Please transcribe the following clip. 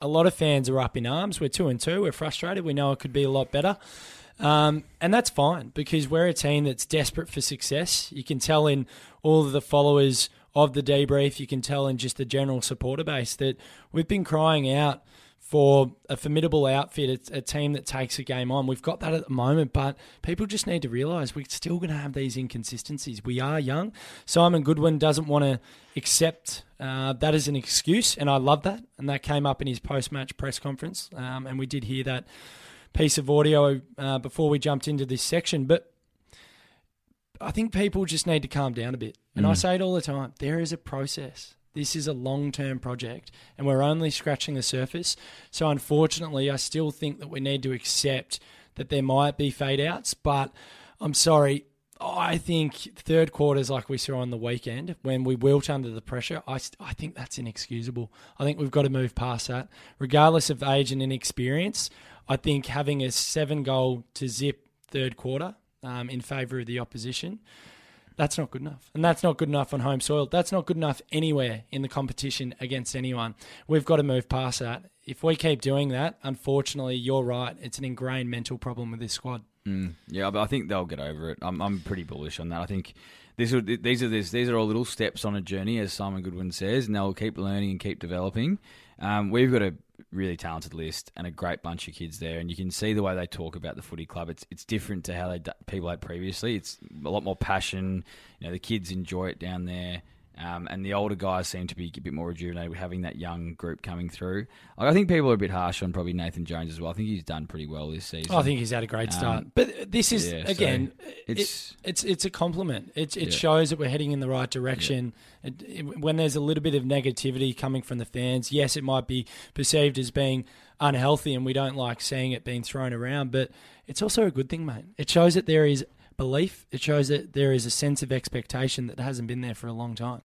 a lot of fans are up in arms. We're two and two. We're frustrated. We know it could be a lot better. Um, and that's fine because we're a team that's desperate for success. You can tell in all of the followers of the debrief, you can tell in just the general supporter base that we've been crying out for a formidable outfit, it's a team that takes a game on. We've got that at the moment, but people just need to realise we're still going to have these inconsistencies. We are young. Simon Goodwin doesn't want to accept uh, that as an excuse, and I love that. And that came up in his post match press conference, um, and we did hear that piece of audio uh, before we jumped into this section. But I think people just need to calm down a bit. And mm. I say it all the time there is a process. This is a long term project and we're only scratching the surface. So, unfortunately, I still think that we need to accept that there might be fade outs, but I'm sorry. I think third quarters, like we saw on the weekend, when we wilt under the pressure, I, I think that's inexcusable. I think we've got to move past that. Regardless of age and inexperience, I think having a seven goal to zip third quarter um, in favour of the opposition that's not good enough. And that's not good enough on home soil. That's not good enough anywhere in the competition against anyone. We've got to move past that. If we keep doing that, unfortunately, you're right. It's an ingrained mental problem with this squad. Mm, yeah, but I think they'll get over it. I'm, I'm pretty bullish on that. I think these are these are this, these are all little steps on a journey, as Simon Goodwin says, and they'll keep learning and keep developing. Um, we've got a really talented list and a great bunch of kids there, and you can see the way they talk about the footy club. It's it's different to how they people had previously. It's a lot more passion. You know, the kids enjoy it down there. Um, and the older guys seem to be a bit more rejuvenated with having that young group coming through. I think people are a bit harsh on probably Nathan Jones as well. I think he's done pretty well this season. I think he's had a great start. Um, but this is yeah, again, so it's, it, it's it's a compliment. It, it yeah. shows that we're heading in the right direction. Yeah. It, when there's a little bit of negativity coming from the fans, yes, it might be perceived as being unhealthy, and we don't like seeing it being thrown around. But it's also a good thing, mate. It shows that there is belief. It shows that there is a sense of expectation that hasn't been there for a long time.